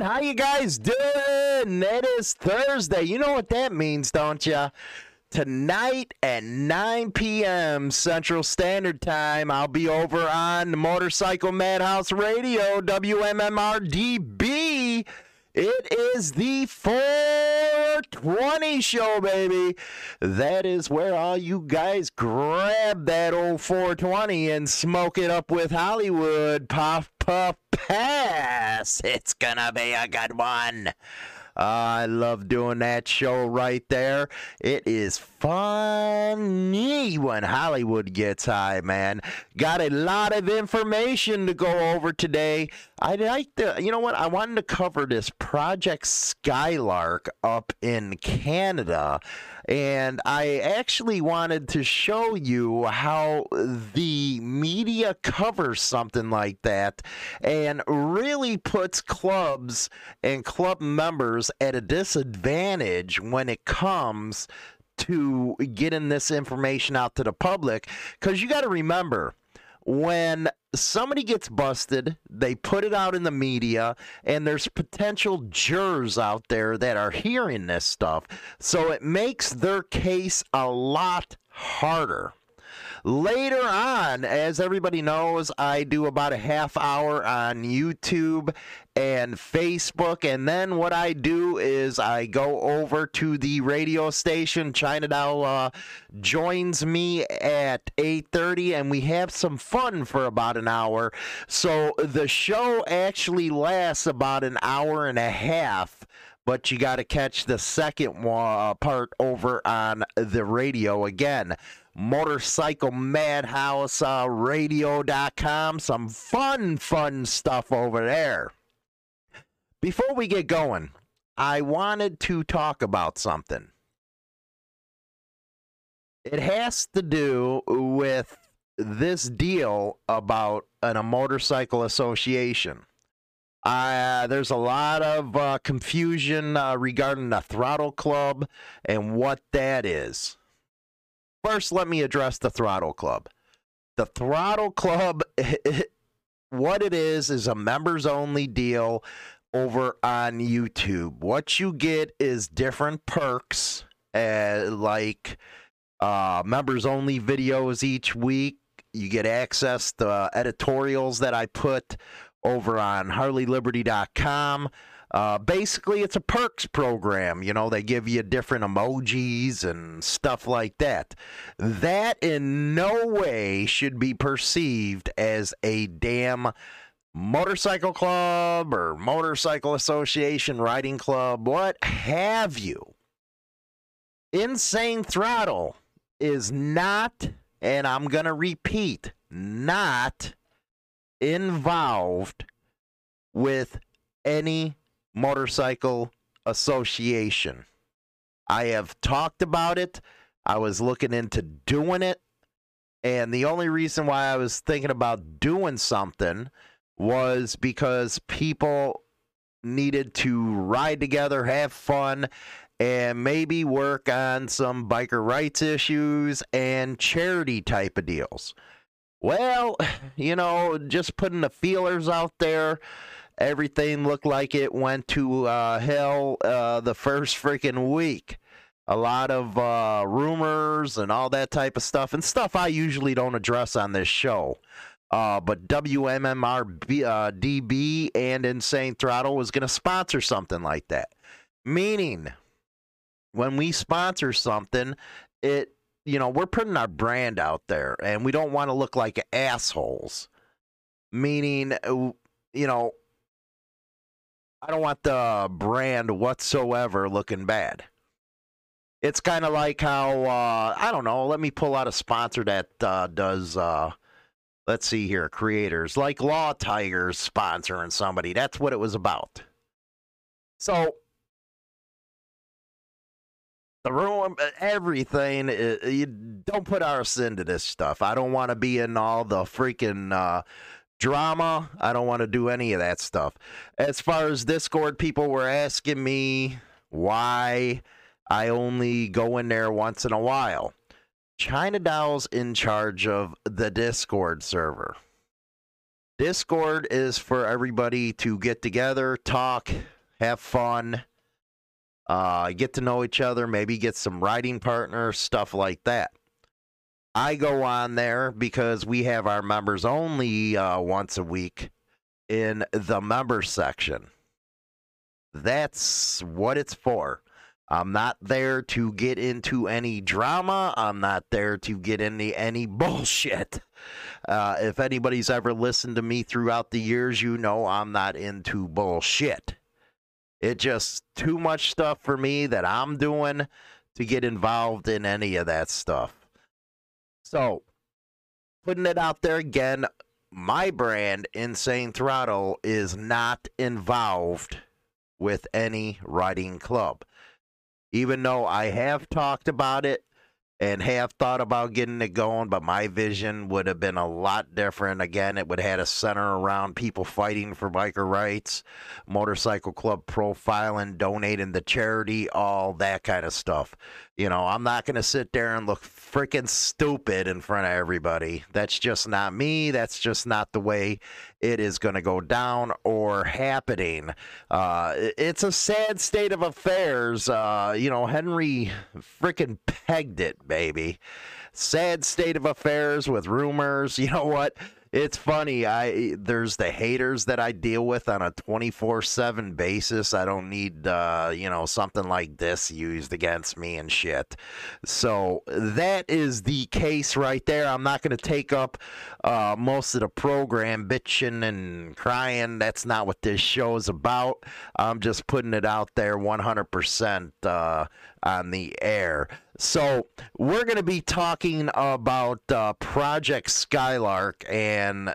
How you guys doing? It is Thursday. You know what that means, don't you? Tonight at 9 p.m. Central Standard Time, I'll be over on the Motorcycle Madhouse Radio, WMMRDB. It is the 420 show, baby. That is where all you guys grab that old 420 and smoke it up with Hollywood. Puff, puff, pass. It's gonna be a good one. I love doing that show right there. It is funny when Hollywood gets high, man. Got a lot of information to go over today. I'd like to, you know what? I wanted to cover this Project Skylark up in Canada. And I actually wanted to show you how the media covers something like that and really puts clubs and club members at a disadvantage when it comes to getting this information out to the public. Because you got to remember, when somebody gets busted, they put it out in the media, and there's potential jurors out there that are hearing this stuff. So it makes their case a lot harder. Later on, as everybody knows, I do about a half hour on YouTube and Facebook, and then what I do is I go over to the radio station. China Doll uh, joins me at 8:30, and we have some fun for about an hour. So the show actually lasts about an hour and a half but you got to catch the second uh, part over on the radio again. Motorcycle Madhouse uh, Radio.com. Some fun, fun stuff over there. Before we get going, I wanted to talk about something. It has to do with this deal about an, a motorcycle association. Uh, there's a lot of uh, confusion uh, regarding the throttle club and what that is. First, let me address the throttle club. The throttle club, what it is, is a members only deal over on YouTube. What you get is different perks, uh, like uh, members only videos each week. You get access to editorials that I put over on HarleyLiberty.com. Uh, basically, it's a perks program. You know, they give you different emojis and stuff like that. That in no way should be perceived as a damn motorcycle club or motorcycle association, riding club, what have you. Insane Throttle is not, and I'm going to repeat, not involved with any motorcycle association. I have talked about it. I was looking into doing it. And the only reason why I was thinking about doing something was because people needed to ride together, have fun, and maybe work on some biker rights issues and charity type of deals. Well, you know, just putting the feelers out there. Everything looked like it went to uh, hell uh, the first freaking week. A lot of uh, rumors and all that type of stuff, and stuff I usually don't address on this show. Uh, but WMMR uh, DB and Insane Throttle was going to sponsor something like that. Meaning, when we sponsor something, it you know, we're putting our brand out there and we don't want to look like assholes. Meaning, uh, you know, I don't want the brand whatsoever looking bad. It's kind of like how, uh, I don't know, let me pull out a sponsor that uh, does, uh, let's see here, creators like Law Tigers sponsoring somebody. That's what it was about. So, the room, everything. Uh, you don't put us into this stuff. I don't want to be in all the freaking uh, drama. I don't want to do any of that stuff. As far as Discord, people were asking me why I only go in there once in a while. China Doll's in charge of the Discord server. Discord is for everybody to get together, talk, have fun, uh, get to know each other, maybe get some writing partners, stuff like that. I go on there because we have our members only uh, once a week in the member section. That's what it's for. I'm not there to get into any drama. I'm not there to get into any bullshit. Uh, if anybody's ever listened to me throughout the years, you know I'm not into bullshit. It's just too much stuff for me that I'm doing to get involved in any of that stuff. So, putting it out there again, my brand, Insane Throttle, is not involved with any riding club. Even though I have talked about it and have thought about getting it going, but my vision would have been a lot different. Again, it would have had a center around people fighting for biker rights, motorcycle club profiling, donating to charity, all that kind of stuff. You know, I'm not going to sit there and look freaking stupid in front of everybody. That's just not me. That's just not the way it is going to go down or happening. Uh, it's a sad state of affairs. Uh, you know, Henry freaking pegged it, baby. Sad state of affairs with rumors. You know what? It's funny. I there's the haters that I deal with on a 24/7 basis. I don't need uh, you know something like this used against me and shit. So that is the case right there. I'm not going to take up uh, most of the program bitching and crying. That's not what this show is about. I'm just putting it out there 100% uh, on the air. So we're going to be talking about uh, Project Skylark, and uh,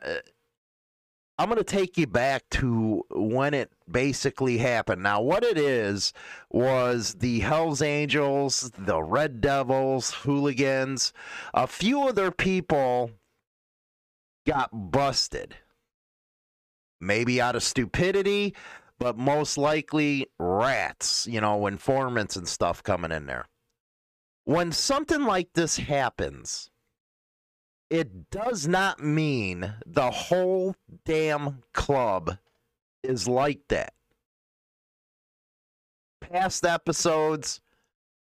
I'm going to take you back to when it basically happened. Now, what it is was the Hells Angels, the Red Devils, hooligans, a few other people got busted. Maybe out of stupidity, but most likely rats, you know, informants and stuff coming in there when something like this happens, it does not mean the whole damn club is like that. Past episodes,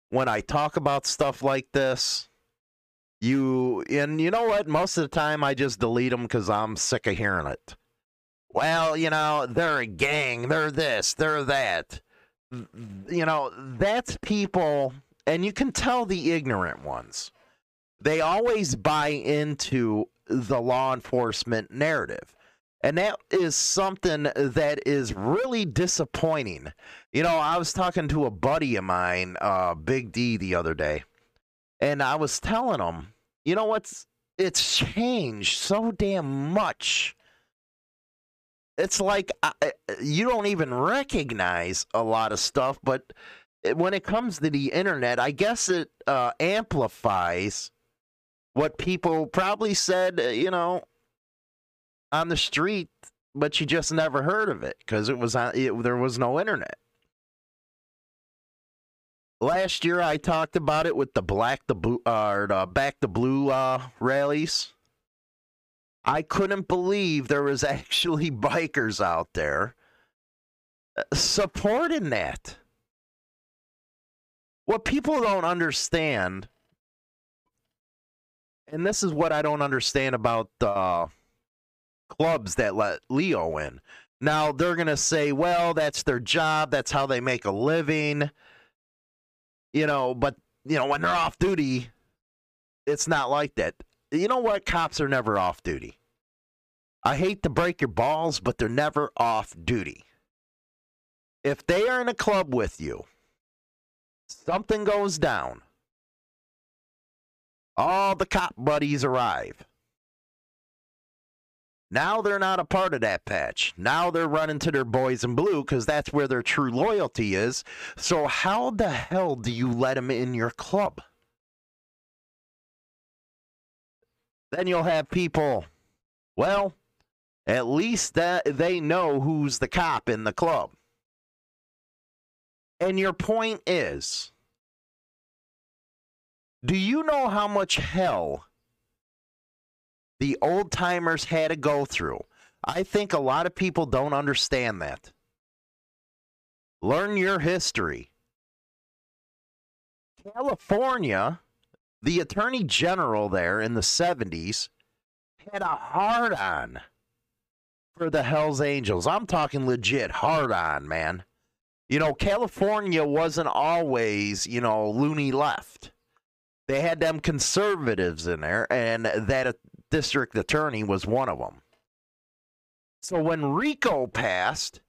when I talk about stuff like this, you, and you know what? Most of the time I just delete them because I'm sick of hearing it. Well, you know, they're a gang, they're this, they're that. You know, that's people and you can tell the ignorant ones. They always buy into the law enforcement narrative. And that is something that is really disappointing. You know, I was talking to a buddy of mine, uh, Big D, the other day, and I was telling him, you know what's it's changed so damn much. It's like I, you don't even recognize a lot of stuff, but when it comes to the internet, I guess it uh, amplifies what people probably said, uh, you know, on the street, but you just never heard of it because it was on, it, there was no internet. Last year, I talked about it with the black the blue uh, the back the blue uh, rallies. I couldn't believe there was actually bikers out there uh, supporting that. What people don't understand, and this is what I don't understand about uh, clubs that let Leo in. Now they're gonna say, well, that's their job, that's how they make a living. You know, but you know, when they're off duty, it's not like that. You know what? Cops are never off duty. I hate to break your balls, but they're never off duty. If they are in a club with you, something goes down. All the cop buddies arrive. Now they're not a part of that patch. Now they're running to their boys in blue because that's where their true loyalty is. So, how the hell do you let them in your club? Then you'll have people, well, at least that they know who's the cop in the club. And your point is do you know how much hell the old timers had to go through? I think a lot of people don't understand that. Learn your history. California, the attorney general there in the 70s had a hard on for the Hells Angels. I'm talking legit hard on, man. You know, California wasn't always, you know, loony left. They had them conservatives in there, and that district attorney was one of them. So when RICO passed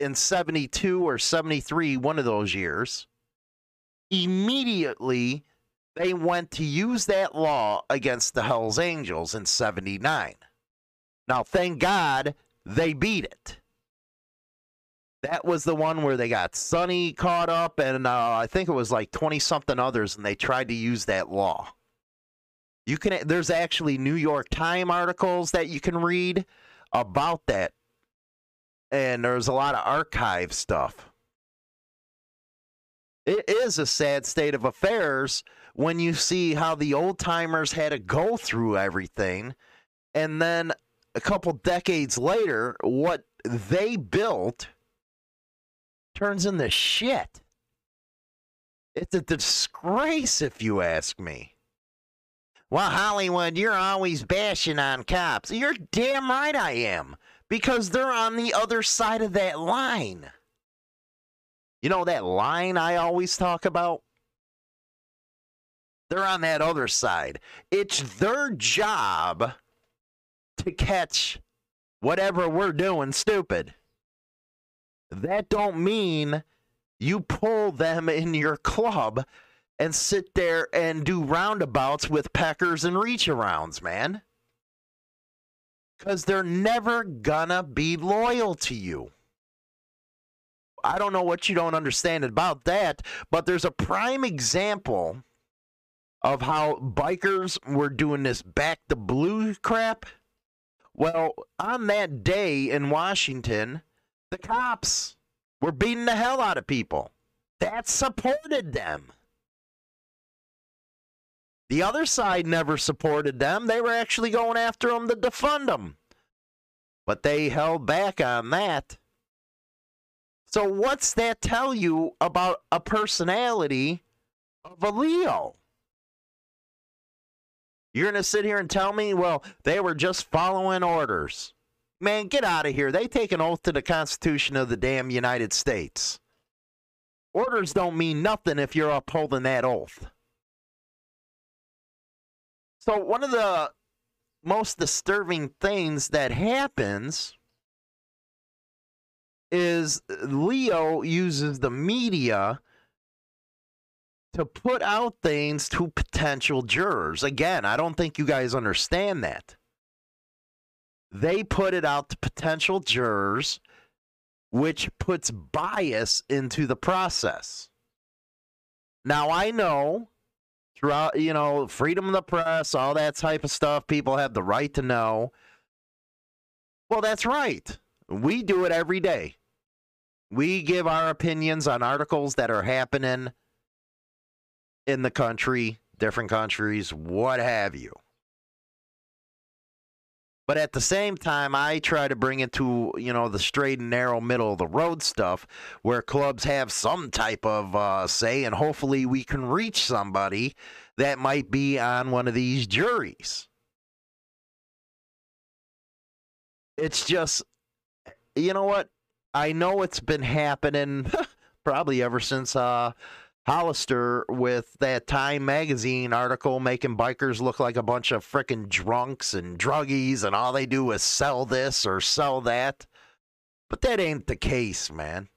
in 72 or 73, one of those years, immediately they went to use that law against the Hells Angels in 79. Now, thank God they beat it. That was the one where they got Sonny caught up, and uh, I think it was like 20 something others, and they tried to use that law. You can there's actually New York Times articles that you can read about that. And there's a lot of archive stuff. It is a sad state of affairs when you see how the old timers had to go through everything. And then a couple decades later, what they built turns into shit. It's a disgrace, if you ask me. Well, Hollywood, you're always bashing on cops. You're damn right I am. Because they're on the other side of that line. You know that line I always talk about? They're on that other side. It's their job to catch whatever we're doing stupid. That don't mean you pull them in your club and sit there and do roundabouts with peckers and reach arounds, man. Because they're never gonna be loyal to you. I don't know what you don't understand about that, but there's a prime example of how bikers were doing this back the blue crap. Well, on that day in Washington, the cops were beating the hell out of people. That supported them. The other side never supported them. They were actually going after them to defund them. But they held back on that. So, what's that tell you about a personality of a Leo? You're going to sit here and tell me, well, they were just following orders. Man, get out of here. They take an oath to the Constitution of the damn United States. Orders don't mean nothing if you're upholding that oath. So one of the most disturbing things that happens is Leo uses the media to put out things to potential jurors. Again, I don't think you guys understand that. They put it out to potential jurors, which puts bias into the process. Now, I know throughout, you know, freedom of the press, all that type of stuff. People have the right to know. Well, that's right. We do it every day. We give our opinions on articles that are happening in the country, different countries, what have you. But at the same time, I try to bring it to, you know, the straight and narrow middle of the road stuff where clubs have some type of uh, say, and hopefully we can reach somebody that might be on one of these juries. It's just, you know what? I know it's been happening probably ever since uh, Hollister with that Time magazine article making bikers look like a bunch of freaking drunks and druggies, and all they do is sell this or sell that. But that ain't the case, man.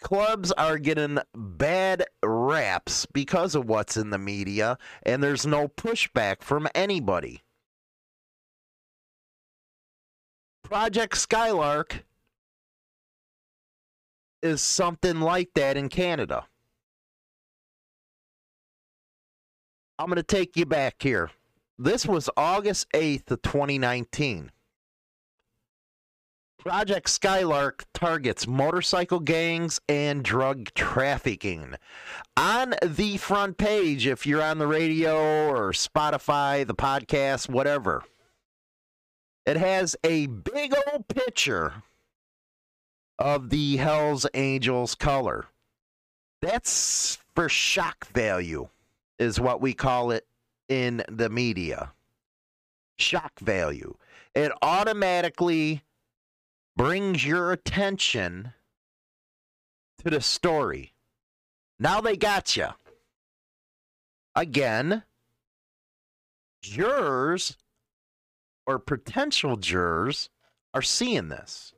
Clubs are getting bad raps because of what's in the media, and there's no pushback from anybody. Project Skylark is something like that in Canada. I'm going to take you back here. This was August 8th of 2019. Project Skylark targets motorcycle gangs and drug trafficking. On the front page, if you're on the radio or Spotify, the podcast, whatever, It has a big old picture of the Hells Angels color. That's for shock value, is what we call it in the media. Shock value. It automatically brings your attention to the story. Now they got you. Again, jurors or potential jurors are seeing this.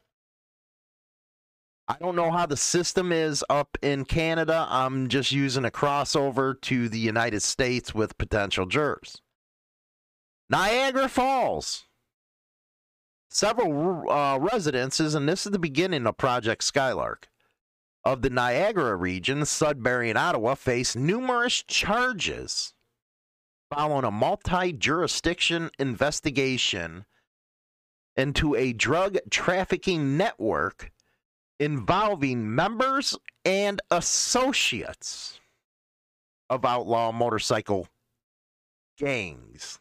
I don't know how the system is up in Canada. I'm just using a crossover to the United States with potential jurors. Niagara Falls. Several uh, residences, and this is the beginning of Project Skylark, of the Niagara region, Sudbury and Ottawa, face numerous charges following a multi jurisdiction investigation into a drug trafficking network involving members and associates of outlaw motorcycle gangs.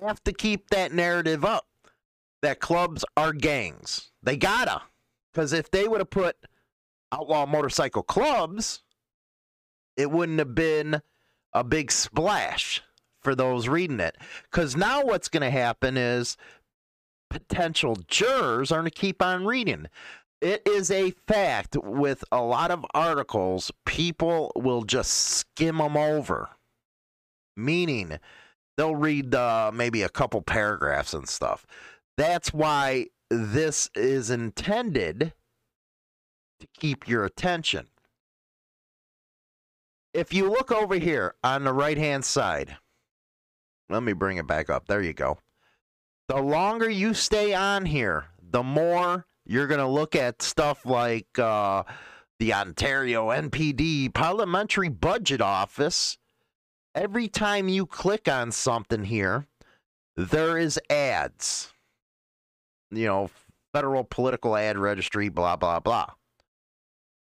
Have to keep that narrative up that clubs are gangs. They gotta. Because if they would have put outlaw motorcycle clubs, it wouldn't have been a big splash for those reading it. Because now what's going to happen is potential jurors are going to keep on reading. It is a fact with a lot of articles, people will just skim them over. Meaning, they'll read uh, maybe a couple paragraphs and stuff. That's why this is intended to keep your attention. If you look over here on the right hand side, let me bring it back up. There you go. The longer you stay on here, the more you're going to look at stuff like uh, the Ontario NPD Parliamentary Budget Office. Every time you click on something here, there is ads. You know, federal political ad registry, blah, blah, blah.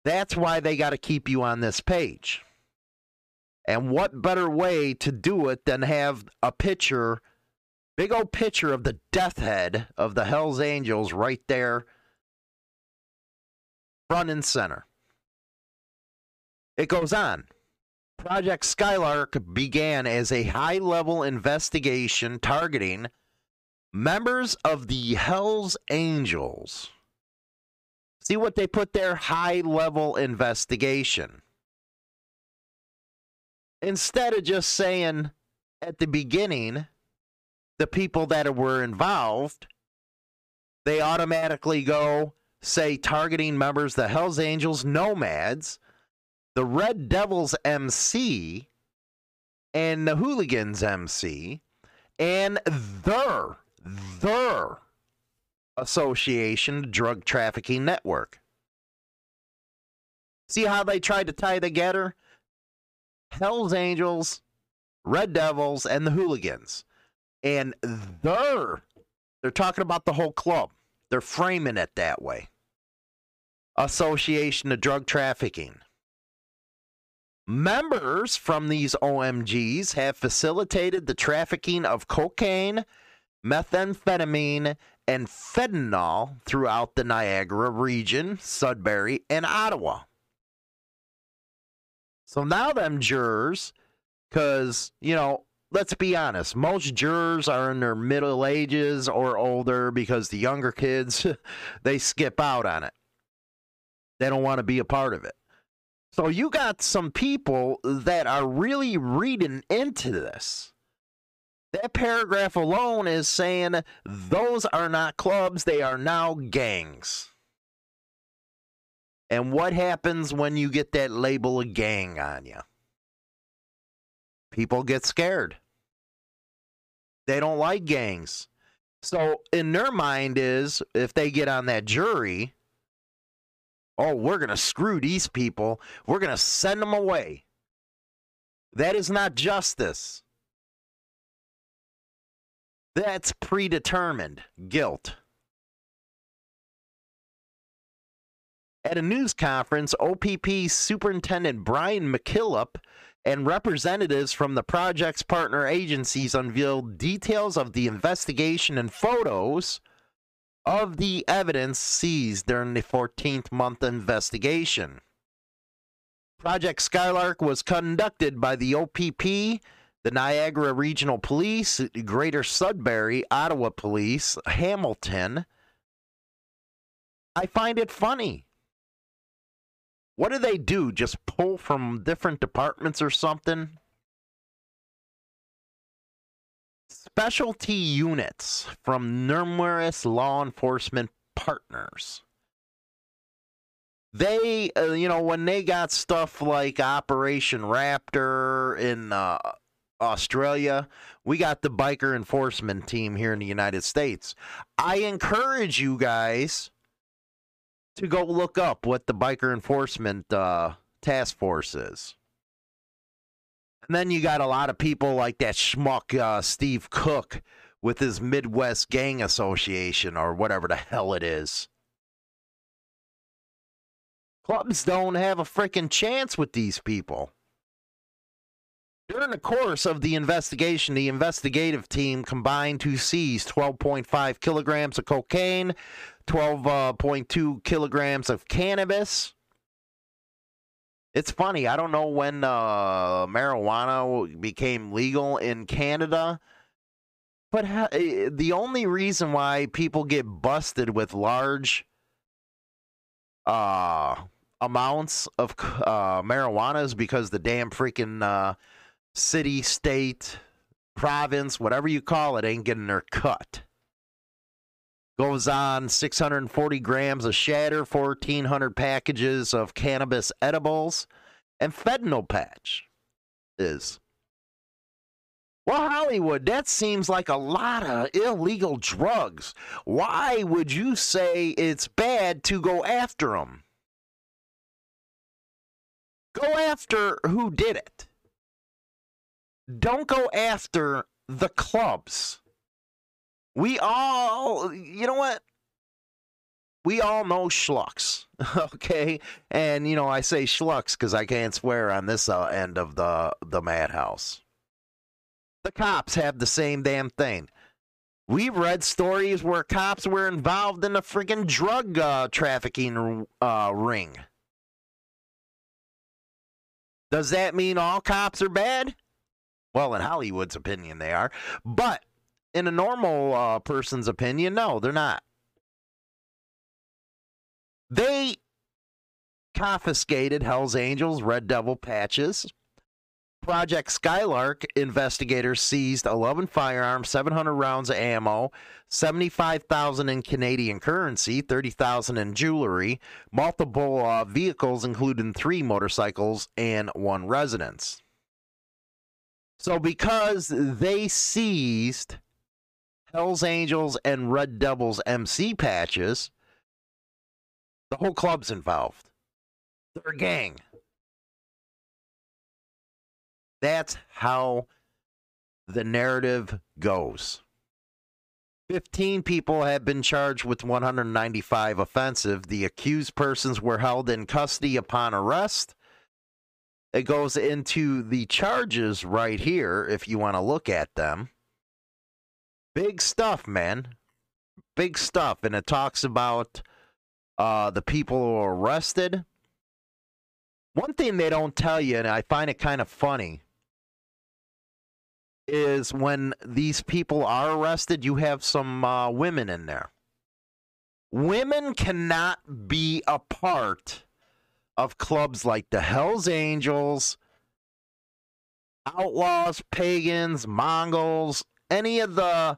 That's why they got to keep you on this page. And what better way to do it than have a picture, big old picture of the death head of the Hells Angels right there, front and center. It goes on. Project Skylark began as a high level investigation targeting members of the Hells Angels. See what they put there? High level investigation instead of just saying at the beginning the people that were involved, they automatically go say targeting members, the Hells Angels, Nomads, the Red Devils MC, and the Hooligans MC, and their their association drug trafficking network. See how they tried to tie together Hells Angels, Red Devils, and the Hooligans. And they're they're talking about the whole club. They're framing it that way. Association of Drug Trafficking. Members from these OMGs have facilitated the trafficking of cocaine, methamphetamine, and fentanyl throughout the Niagara region, Sudbury, and Ottawa. So now them jurors, because, you know, let's be honest, most jurors are in their middle ages or older because the younger kids, they skip out on it. They don't want to be a part of it. So you got some people that are really reading into this. That paragraph alone is saying those are not clubs, they are now gangs. And what happens when you get that label of gang on you? People get scared. They don't like gangs. So in their mind is if they get on that jury, oh, we're going to screw these people. We're going to send them away. That is not justice. That's predetermined guilt. At a news conference, OPP Superintendent Brian McKillop and representatives from the project's partner agencies unveiled details of the investigation and photos of the evidence seized during the 14th month investigation. Project Skylark was conducted by the OPP, the Niagara Regional Police, Greater Sudbury, Ottawa Police, Hamilton. I find it funny. What do they do? Just pull from different departments or something? Specialty units from numerous law enforcement partners they uh, you know when they got stuff like operation raptor in uh, australia we got the biker enforcement team here in the united states i encourage you guys to go look up what the biker enforcement uh, task force is and then you got a lot of people like that schmuck uh, steve cook with his midwest gang association or whatever the hell it is Clubs don't have a freaking chance with these people. During the course of the investigation, the investigative team combined to seize 12.5 kilograms of cocaine, 12.2 uh, kilograms of cannabis. It's funny. I don't know when uh, marijuana became legal in Canada, but ha- eh, the only reason why people get busted with large uh, amounts of uh, marijuana is because the damn freaking uh, city, state, province, whatever you call it, ain't getting their cut. Goes on 640 grams of shatter, 1,400 packages of cannabis edibles, and fentanyl patch is. Well, Hollywood, that seems like a lot of illegal drugs. Why would you say it's bad to go after them? Go after who did it. Don't go after the clubs. We all, you know what? We all know schlucks, okay? And you know, I say schlucks because I can't swear on this uh, end of the the madhouse. The cops have the same damn thing. We've read stories where cops were involved in a freaking drug uh, trafficking uh, ring. Does that mean all cops are bad? Well, in Hollywood's opinion, they are. But in a normal uh, person's opinion, no, they're not. They confiscated Hell's Angels, Red Devil patches, Project Skylark investigators seized 11 firearms, 700 rounds of ammo, 75,000 in Canadian currency, 30,000 in jewelry, multiple uh, vehicles including 3 motorcycles and one residence. So because they seized Hells Angels and Red Devils MC patches, the whole club's involved. They're a gang. That's how the narrative goes. 15 people have been charged with 195 offensive. The accused persons were held in custody upon arrest. It goes into the charges right here if you want to look at them. Big stuff, man. Big stuff. And it talks about uh, the people who were arrested. One thing they don't tell you, and I find it kind of funny, is when these people are arrested, you have some uh, women in there. Women cannot be a part of clubs like the Hells Angels, Outlaws, Pagans, Mongols, any of the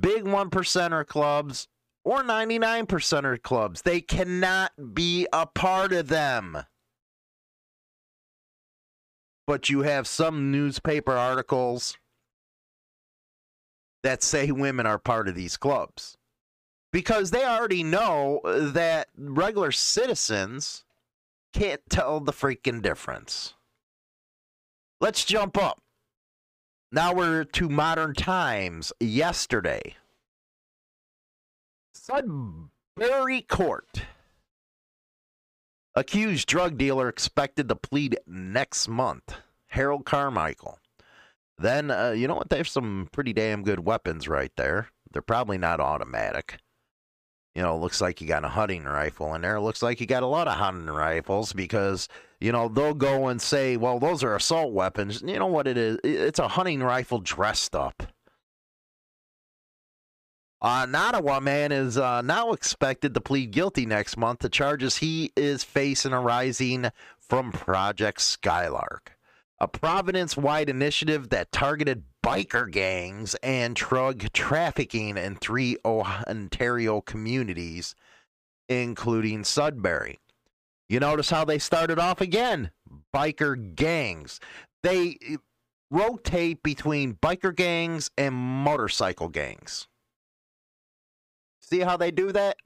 big one percenter clubs or 99 percenter clubs. They cannot be a part of them. But you have some newspaper articles that say women are part of these clubs because they already know that regular citizens can't tell the freaking difference. Let's jump up. Now we're to modern times. Yesterday, Sudbury Court Accused drug dealer expected to plead next month. Harold Carmichael. Then, uh, you know what? They have some pretty damn good weapons right there. They're probably not automatic. You know, looks like you got a hunting rifle in there. Looks like you got a lot of hunting rifles because, you know, they'll go and say, well, those are assault weapons. You know what it is? It's a hunting rifle dressed up. Uh, Nottawa man is uh, now expected to plead guilty next month to charges he is facing arising from Project Skylark a Providence wide initiative that targeted biker gangs and drug trafficking in three Ontario communities, including Sudbury. You notice how they started off again biker gangs. They rotate between biker gangs and motorcycle gangs. See how they do that?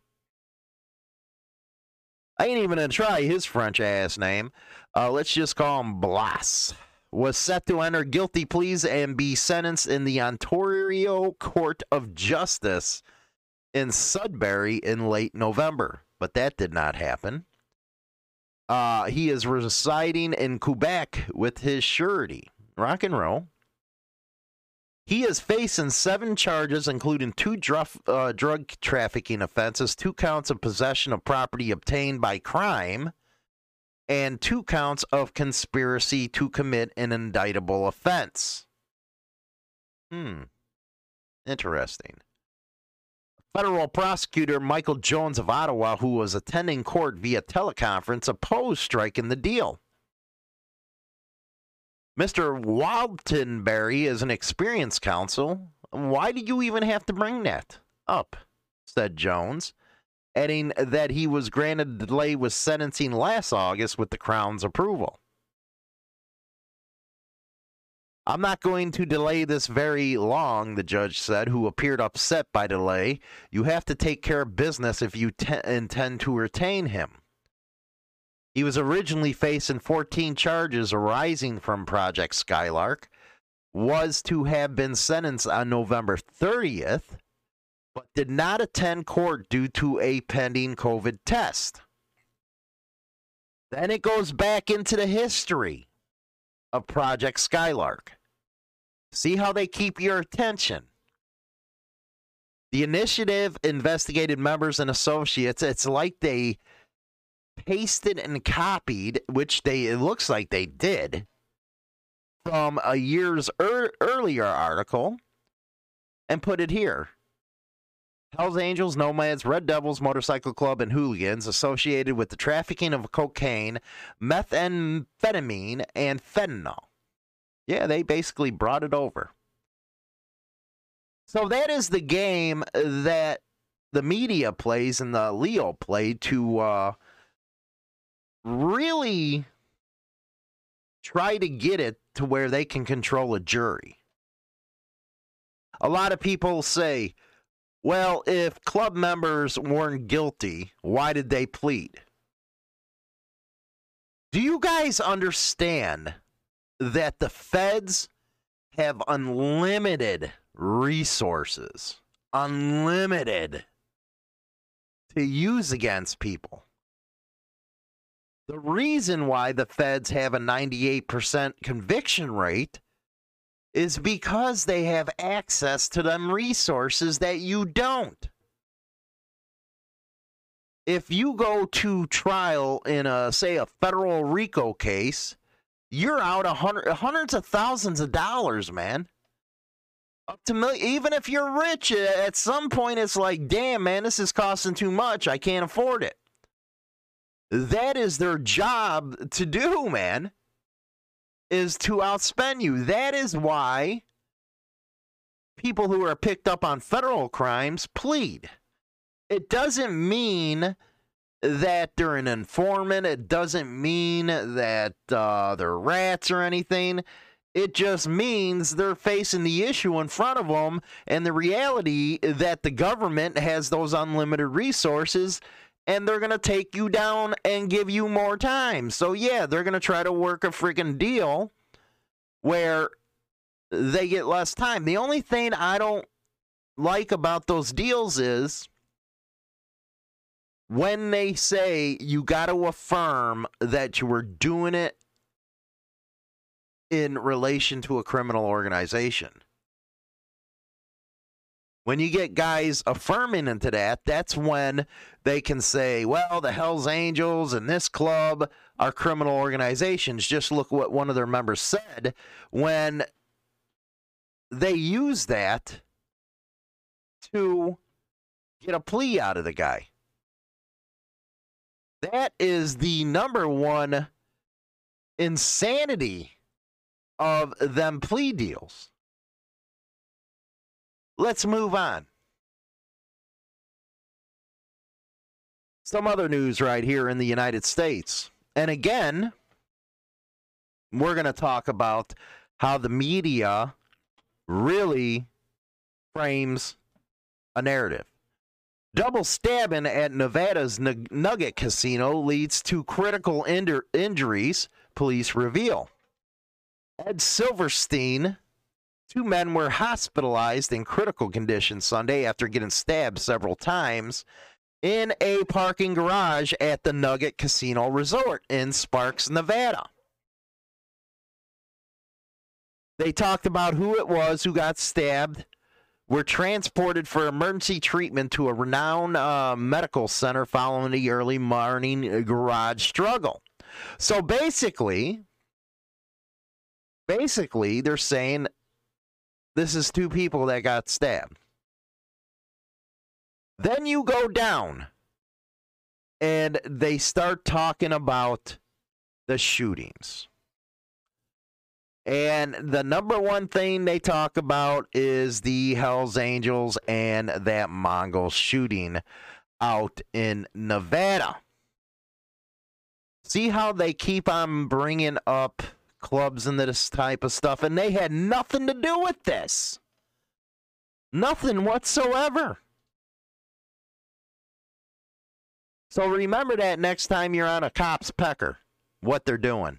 I ain't even gonna try his French ass name. Uh, let's just call him Blas. Was set to enter guilty pleas and be sentenced in the Ontario Court of Justice in Sudbury in late November, but that did not happen. Uh, he is residing in Quebec with his surety. Rock and roll. He is facing seven charges, including two uh, drug trafficking offenses, two counts of possession of property obtained by crime, and two counts of conspiracy to commit an indictable offense. Hmm. Interesting. Federal prosecutor Michael Jones of Ottawa, who was attending court via teleconference, opposed striking the deal. Mr. Waltenberry is an experienced counsel. Why do you even have to bring that up? said Jones, adding that he was granted delay with sentencing last August with the Crown's approval. I'm not going to delay this very long, the judge said, who appeared upset by delay. You have to take care of business if you te- intend to retain him. He was originally facing 14 charges arising from Project Skylark, was to have been sentenced on November 30th, but did not attend court due to a pending COVID test. Then it goes back into the history of Project Skylark. See how they keep your attention. The initiative investigated members and associates. It's like they pasted and copied, which they it looks like they did from a year's er, earlier article and put it here. Hells Angels, Nomads, Red Devils, Motorcycle Club, and hooligans associated with the trafficking of cocaine, methamphetamine, and fentanyl. Yeah, they basically brought it over. So that is the game that the media plays and the Leo played to uh, really try to get it to where they can control a jury. A lot of people say, well, if club members weren't guilty, why did they plead? Do you guys understand that the feds have unlimited resources? Unlimited to use against people. The reason why the feds have a 98% conviction rate is because they have access to them resources that you don't. If you go to trial in a say a federal RICO case, you're out a hundred, hundreds of thousands of dollars, man. Up to million. Even if you're rich, eh, at some point it's like, damn, man, this is costing too much. I can't afford it. That is their job to do, man, is to outspend you. That is why people who are picked up on federal crimes plead. It doesn't mean that they're an informant, it doesn't mean that uh, they're rats or anything. It just means they're facing the issue in front of them and the reality that the government has those unlimited resources and they're going to take you down and give you more time. So, yeah, they're going to try to work a freaking deal where they get less time. The only thing I don't like about those deals is when they say you got to affirm that you were doing it in relation to a criminal organization. When you get guys affirming into that, that's when they can say, well, the Hells Angels and this club are criminal organizations. Just look what one of their members said when they use that to get a plea out of the guy. That is the number one insanity of them plea deals. Let's move on. Some other news right here in the United States. And again, we're going to talk about how the media really frames a narrative. Double stabbing at Nevada's Nugget Casino leads to critical injuries, police reveal. Ed Silverstein, two men were hospitalized in critical condition Sunday after getting stabbed several times in a parking garage at the Nugget Casino Resort in Sparks, Nevada. They talked about who it was who got stabbed were transported for emergency treatment to a Renown uh, medical center following the early morning garage struggle. So basically, basically, they're saying this is two people that got stabbed. Then you go down and they start talking about the shootings. And the number one thing they talk about is the Hells Angels and that Mongol shooting out in Nevada. See how they keep on bringing up clubs and this type of stuff, and they had nothing to do with this. Nothing whatsoever. So remember that next time you're on a cop's pecker, what they're doing.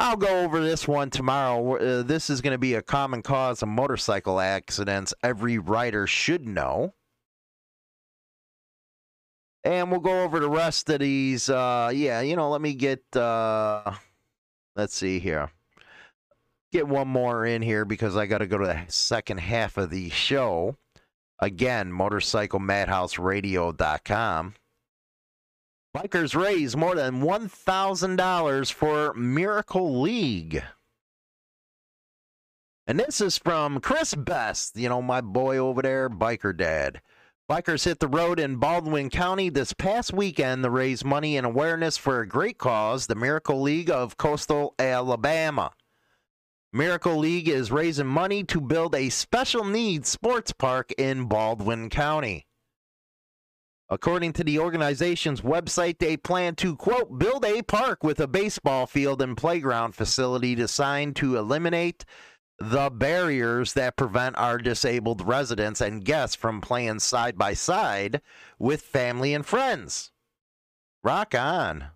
I'll go over this one tomorrow. Uh, this is going to be a common cause of motorcycle accidents every rider should know. And we'll go over the rest of these. Uh, yeah, you know, let me get, uh, let's see here. Get one more in here because I got to go to the second half of the show. Again, motorcyclemadhouseradio.com. Bikers raise more than $1,000 for Miracle League. And this is from Chris Best, you know, my boy over there, Biker Dad. Bikers hit the road in Baldwin County this past weekend to raise money and awareness for a great cause, the Miracle League of Coastal Alabama. Miracle League is raising money to build a special needs sports park in Baldwin County. According to the organization's website, they plan to, quote, build a park with a baseball field and playground facility designed to eliminate the barriers that prevent our disabled residents and guests from playing side by side with family and friends. Rock on.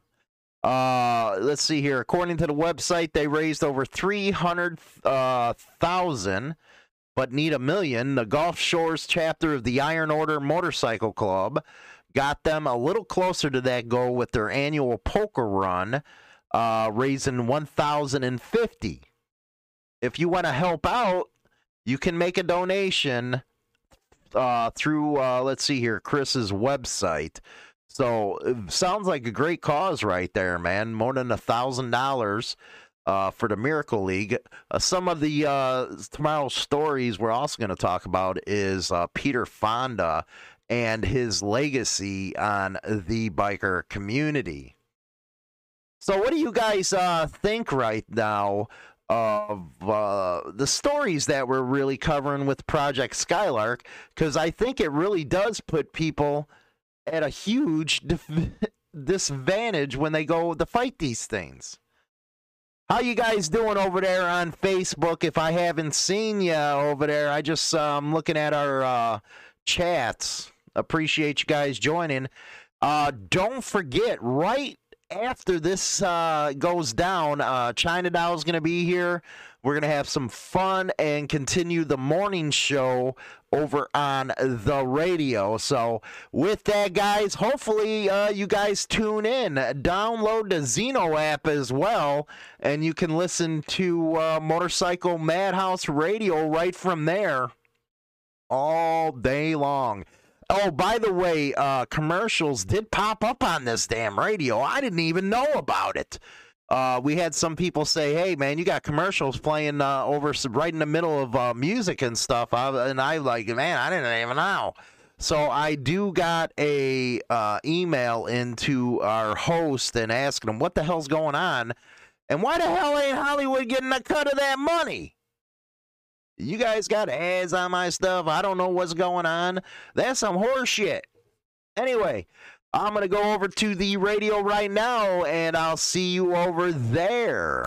Uh, let's see here. According to the website, they raised over 300,000 uh, but need a million. The Gulf Shores chapter of the Iron Order Motorcycle Club got them a little closer to that goal with their annual poker run, uh, raising 1,050. If you want to help out, you can make a donation uh, through, uh, let's see here, Chris's website. So sounds like a great cause right there, man. More than a thousand dollars uh, for the Miracle League. Uh, some of the uh, tomorrow's stories we're also going to talk about is uh, Peter Fonda and his legacy on the biker community. So, what do you guys uh, think right now of uh, the stories that we're really covering with Project Skylark? Because I think it really does put people at a huge disadvantage when they go to fight these things. How you guys doing over there on Facebook? If I haven't seen you over there, I just I'm um looking at our uh, chats. Appreciate you guys joining. Uh, don't forget, right after this uh, goes down, uh, China Doll is going to be here. We're going to have some fun and continue the morning show over on the radio. So, with that, guys, hopefully uh, you guys tune in. Download the Zeno app as well, and you can listen to uh, Motorcycle Madhouse Radio right from there all day long. Oh, by the way, uh, commercials did pop up on this damn radio. I didn't even know about it. Uh, we had some people say, "Hey, man, you got commercials playing uh, over right in the middle of uh, music and stuff," I, and I like, man, I didn't even know. So I do got a uh, email into our host and asking him what the hell's going on, and why the hell ain't Hollywood getting a cut of that money? You guys got ads on my stuff. I don't know what's going on. That's some horse shit. Anyway, I'm going to go over to the radio right now and I'll see you over there.